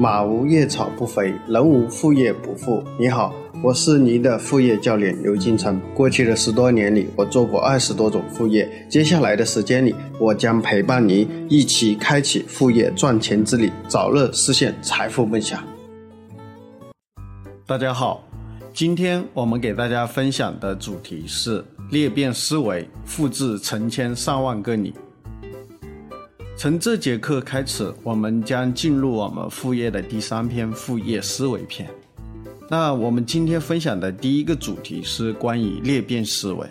马无夜草不肥，人无副业不富。你好，我是您的副业教练刘金成。过去的十多年里，我做过二十多种副业。接下来的时间里，我将陪伴您一起开启副业赚钱之旅，早日实现财富梦想。大家好，今天我们给大家分享的主题是裂变思维，复制成千上万个你。从这节课开始，我们将进入我们副业的第三篇副业思维篇。那我们今天分享的第一个主题是关于裂变思维。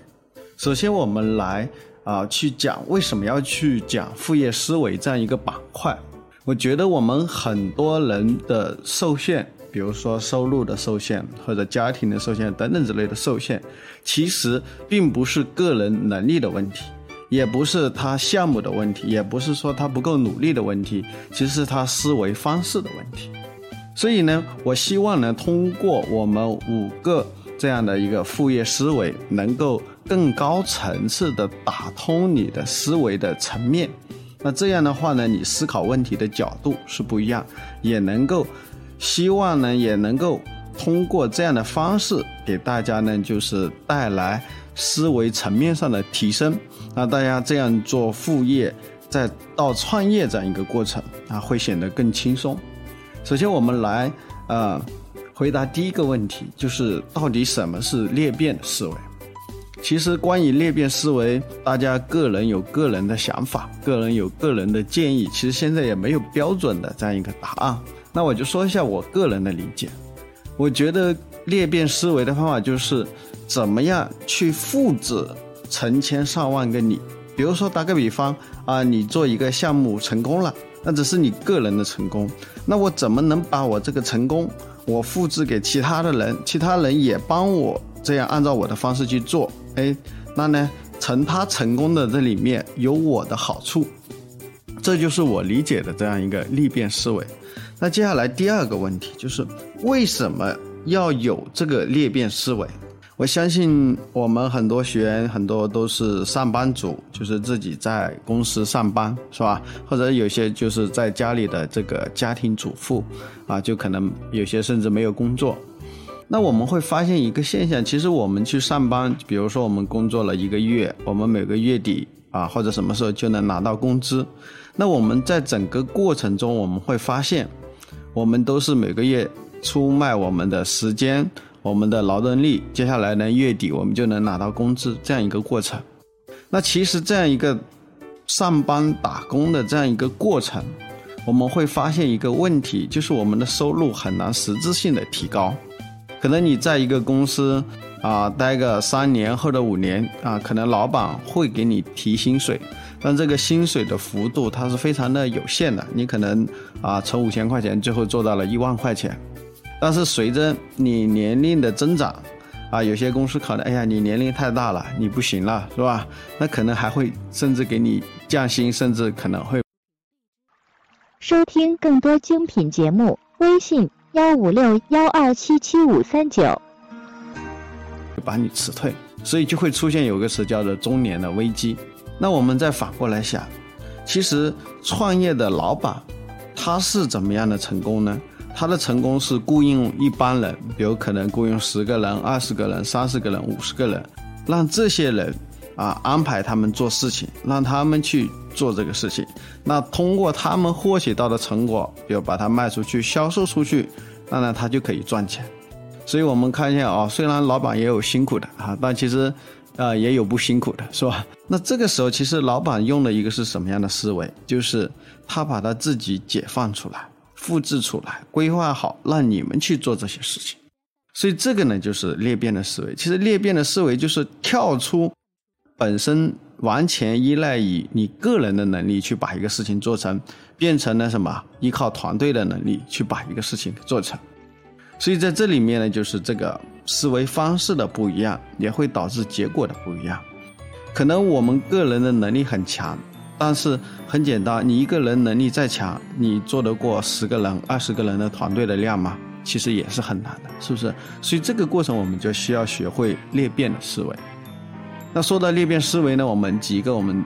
首先，我们来啊去讲为什么要去讲副业思维这样一个板块。我觉得我们很多人的受限，比如说收入的受限或者家庭的受限等等之类的受限，其实并不是个人能力的问题。也不是他项目的问题，也不是说他不够努力的问题，其实是他思维方式的问题。所以呢，我希望呢，通过我们五个这样的一个副业思维，能够更高层次的打通你的思维的层面。那这样的话呢，你思考问题的角度是不一样，也能够希望呢，也能够通过这样的方式给大家呢，就是带来。思维层面上的提升，那大家这样做副业，再到创业这样一个过程啊，会显得更轻松。首先，我们来呃回答第一个问题，就是到底什么是裂变思维？其实，关于裂变思维，大家个人有个人的想法，个人有个人的建议。其实现在也没有标准的这样一个答案。那我就说一下我个人的理解。我觉得裂变思维的方法就是。怎么样去复制成千上万个你？比如说打个比方啊，你做一个项目成功了，那只是你个人的成功。那我怎么能把我这个成功我复制给其他的人，其他人也帮我这样按照我的方式去做？哎，那呢，从他成功的这里面有我的好处，这就是我理解的这样一个裂变思维。那接下来第二个问题就是为什么要有这个裂变思维？我相信我们很多学员很多都是上班族，就是自己在公司上班，是吧？或者有些就是在家里的这个家庭主妇，啊，就可能有些甚至没有工作。那我们会发现一个现象，其实我们去上班，比如说我们工作了一个月，我们每个月底啊或者什么时候就能拿到工资。那我们在整个过程中，我们会发现，我们都是每个月出卖我们的时间。我们的劳动力，接下来呢，月底我们就能拿到工资，这样一个过程。那其实这样一个上班打工的这样一个过程，我们会发现一个问题，就是我们的收入很难实质性的提高。可能你在一个公司啊待个三年或者五年啊，可能老板会给你提薪水，但这个薪水的幅度它是非常的有限的，你可能啊从五千块钱最后做到了一万块钱。但是随着你年龄的增长，啊，有些公司可能，哎呀，你年龄太大了，你不行了，是吧？那可能还会甚至给你降薪，甚至可能会。收听更多精品节目，微信幺五六幺二七七五三九。把你辞退，所以就会出现有个词叫做中年的危机。那我们再反过来想，其实创业的老板他是怎么样的成功呢？他的成功是雇佣一帮人，比如可能雇佣十个人、二十个人、三十个人、五十个人，让这些人啊安排他们做事情，让他们去做这个事情。那通过他们获取到的成果，比如把它卖出去、销售出去，那呢他就可以赚钱。所以我们看一下啊，虽然老板也有辛苦的啊，但其实啊也有不辛苦的，是吧？那这个时候其实老板用的一个是什么样的思维？就是他把他自己解放出来。复制出来，规划好，让你们去做这些事情。所以这个呢，就是裂变的思维。其实裂变的思维就是跳出本身完全依赖于你个人的能力去把一个事情做成，变成了什么？依靠团队的能力去把一个事情做成。所以在这里面呢，就是这个思维方式的不一样，也会导致结果的不一样。可能我们个人的能力很强。但是很简单，你一个人能力再强，你做得过十个人、二十个人的团队的量吗？其实也是很难的，是不是？所以这个过程我们就需要学会裂变的思维。那说到裂变思维呢，我们几个我们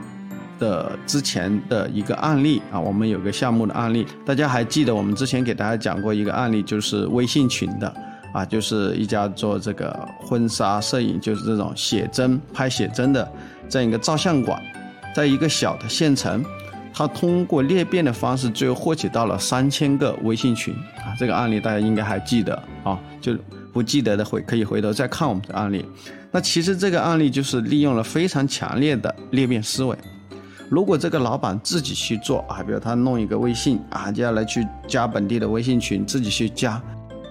的之前的一个案例啊，我们有个项目的案例，大家还记得我们之前给大家讲过一个案例，就是微信群的啊，就是一家做这个婚纱摄影，就是这种写真拍写真的这样一个照相馆，在一个小的县城。他通过裂变的方式，最后获取到了三千个微信群啊！这个案例大家应该还记得啊，就不记得的回可以回头再看我们的案例。那其实这个案例就是利用了非常强烈的裂变思维。如果这个老板自己去做啊，比如他弄一个微信啊，接下来去加本地的微信群，自己去加。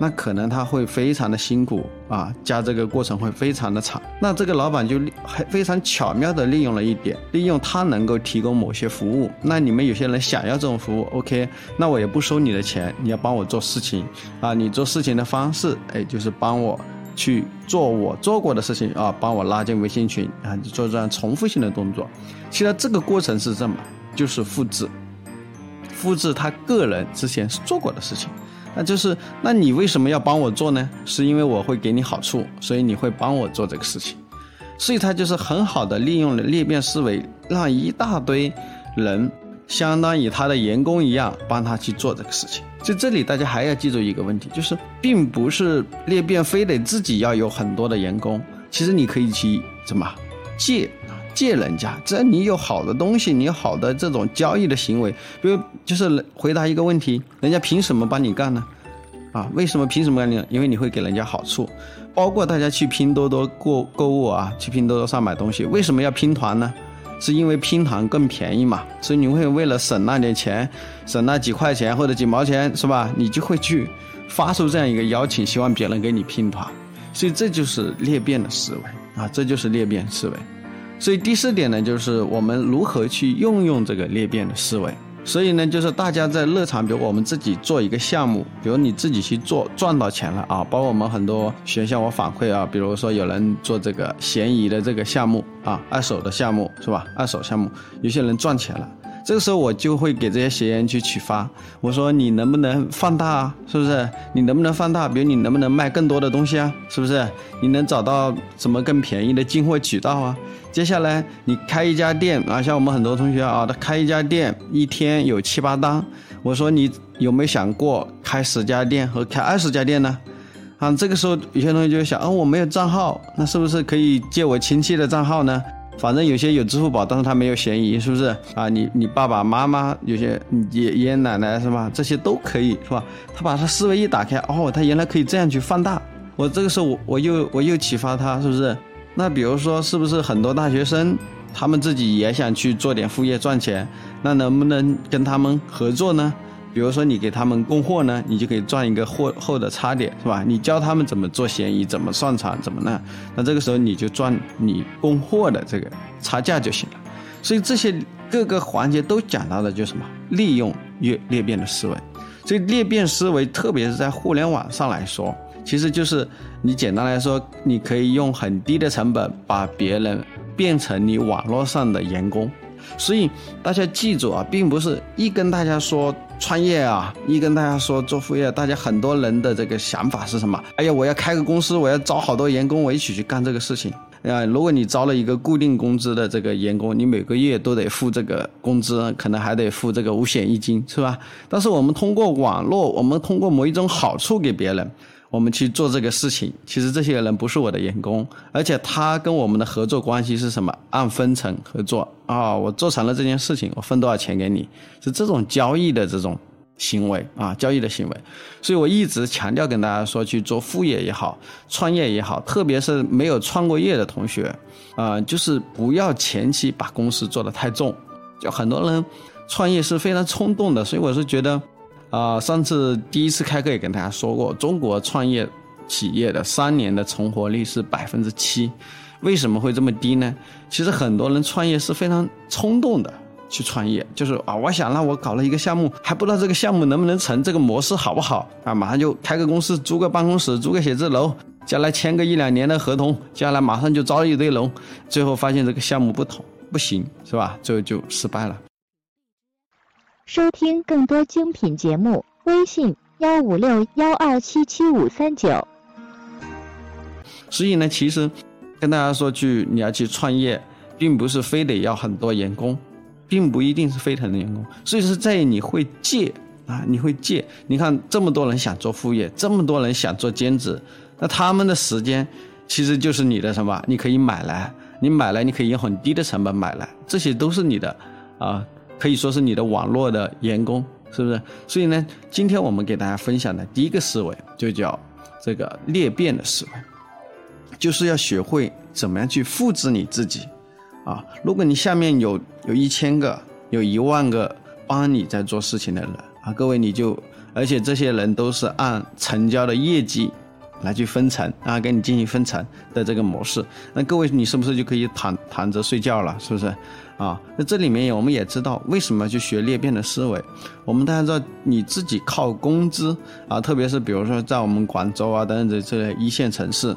那可能他会非常的辛苦啊，加这个过程会非常的长。那这个老板就还非常巧妙的利用了一点，利用他能够提供某些服务。那你们有些人想要这种服务，OK，那我也不收你的钱，你要帮我做事情啊。你做事情的方式，哎，就是帮我去做我做过的事情啊，帮我拉进微信群啊，做这样重复性的动作。其实这个过程是这么？就是复制，复制他个人之前做过的事情。那就是，那你为什么要帮我做呢？是因为我会给你好处，所以你会帮我做这个事情。所以他就是很好的利用了裂变思维，让一大堆人相当于他的员工一样帮他去做这个事情。在这里，大家还要记住一个问题，就是并不是裂变非得自己要有很多的员工，其实你可以去怎么借。借人家，只要你有好的东西，你有好的这种交易的行为，比如就是回答一个问题，人家凭什么帮你干呢？啊，为什么凭什么干你？因为你会给人家好处，包括大家去拼多多购购物啊，去拼多多上买东西，为什么要拼团呢？是因为拼团更便宜嘛？所以你会为了省那点钱，省那几块钱或者几毛钱，是吧？你就会去发出这样一个邀请，希望别人给你拼团。所以这就是裂变的思维啊，这就是裂变思维。所以第四点呢，就是我们如何去运用这个裂变的思维。所以呢，就是大家在日常，比如我们自己做一个项目，比如你自己去做，赚到钱了啊，包括我们很多学校我反馈啊，比如说有人做这个闲鱼的这个项目啊，二手的项目是吧？二手项目，有些人赚钱了。这个时候我就会给这些学员去启发，我说你能不能放大啊？是不是？你能不能放大？比如你能不能卖更多的东西啊？是不是？你能找到什么更便宜的进货渠道啊？接下来你开一家店啊，像我们很多同学啊，他开一家店一天有七八单，我说你有没有想过开十家店和开二十家店呢？啊，这个时候有些同学就会想，哦，我没有账号，那是不是可以借我亲戚的账号呢？反正有些有支付宝，但是他没有嫌疑，是不是啊？你你爸爸妈妈有些爷爷爷奶奶是吧？这些都可以是吧？他把他思维一打开，哦，他原来可以这样去放大。我这个时候我我又我又启发他，是不是？那比如说是不是很多大学生，他们自己也想去做点副业赚钱？那能不能跟他们合作呢？比如说你给他们供货呢，你就可以赚一个货后的差点，是吧？你教他们怎么做闲鱼，怎么上传，怎么那，那这个时候你就赚你供货的这个差价就行了。所以这些各个环节都讲到的就是什么？利用裂裂变的思维。所以裂变思维，特别是在互联网上来说，其实就是你简单来说，你可以用很低的成本把别人变成你网络上的员工。所以大家记住啊，并不是一跟大家说创业啊，一跟大家说做副业，大家很多人的这个想法是什么？哎呀，我要开个公司，我要招好多员工，我一起去干这个事情。啊，如果你招了一个固定工资的这个员工，你每个月都得付这个工资，可能还得付这个五险一金，是吧？但是我们通过网络，我们通过某一种好处给别人。我们去做这个事情，其实这些人不是我的员工，而且他跟我们的合作关系是什么？按分成合作啊，我做成了这件事情，我分多少钱给你，是这种交易的这种行为啊，交易的行为。所以我一直强调跟大家说，去做副业也好，创业也好，特别是没有创过业的同学啊，就是不要前期把公司做得太重。就很多人创业是非常冲动的，所以我是觉得。啊，上次第一次开课也跟大家说过，中国创业企业的三年的存活率是百分之七，为什么会这么低呢？其实很多人创业是非常冲动的去创业，就是啊，我想让我搞了一个项目，还不知道这个项目能不能成，这个模式好不好啊，马上就开个公司，租个办公室，租个写字楼，将来签个一两年的合同，接下来马上就招一堆人，最后发现这个项目不同不行，是吧？最后就失败了。收听更多精品节目，微信幺五六幺二七七五三九。所以呢，其实跟大家说句，你要去创业，并不是非得要很多员工，并不一定是飞腾的员工。所以是在于你会借啊，你会借。你看这么多人想做副业，这么多人想做兼职，那他们的时间其实就是你的什么？你可以买来，你买来你可以用很低的成本买来，这些都是你的啊，可以说是你的网络的员工，是不是？所以呢，今天我们给大家分享的第一个思维就叫这个裂变的思维。就是要学会怎么样去复制你自己，啊，如果你下面有有一千个、有一万个帮你在做事情的人啊，各位你就，而且这些人都是按成交的业绩来去分成啊，给你进行分成的这个模式，那各位你是不是就可以躺躺着睡觉了？是不是？啊，那这里面我们也知道为什么要去学裂变的思维。我们大家知道，你自己靠工资啊，特别是比如说在我们广州啊等等这这一线城市。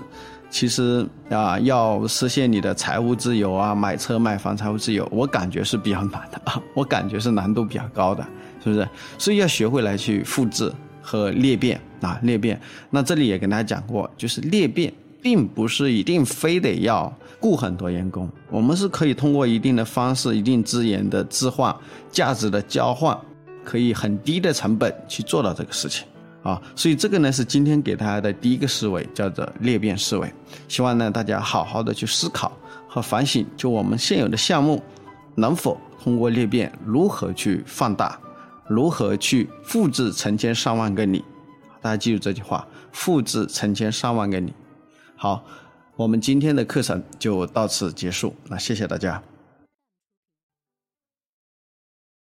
其实啊，要实现你的财务自由啊，买车买房财务自由，我感觉是比较难的啊，我感觉是难度比较高的，是不是？所以要学会来去复制和裂变啊，裂变。那这里也跟大家讲过，就是裂变并不是一定非得要雇很多员工，我们是可以通过一定的方式、一定资源的置换、价值的交换，可以很低的成本去做到这个事情。啊，所以这个呢是今天给大家的第一个思维，叫做裂变思维。希望呢大家好好的去思考和反省，就我们现有的项目能否通过裂变，如何去放大，如何去复制成千上万个你。大家记住这句话：复制成千上万个你。好，我们今天的课程就到此结束。那谢谢大家。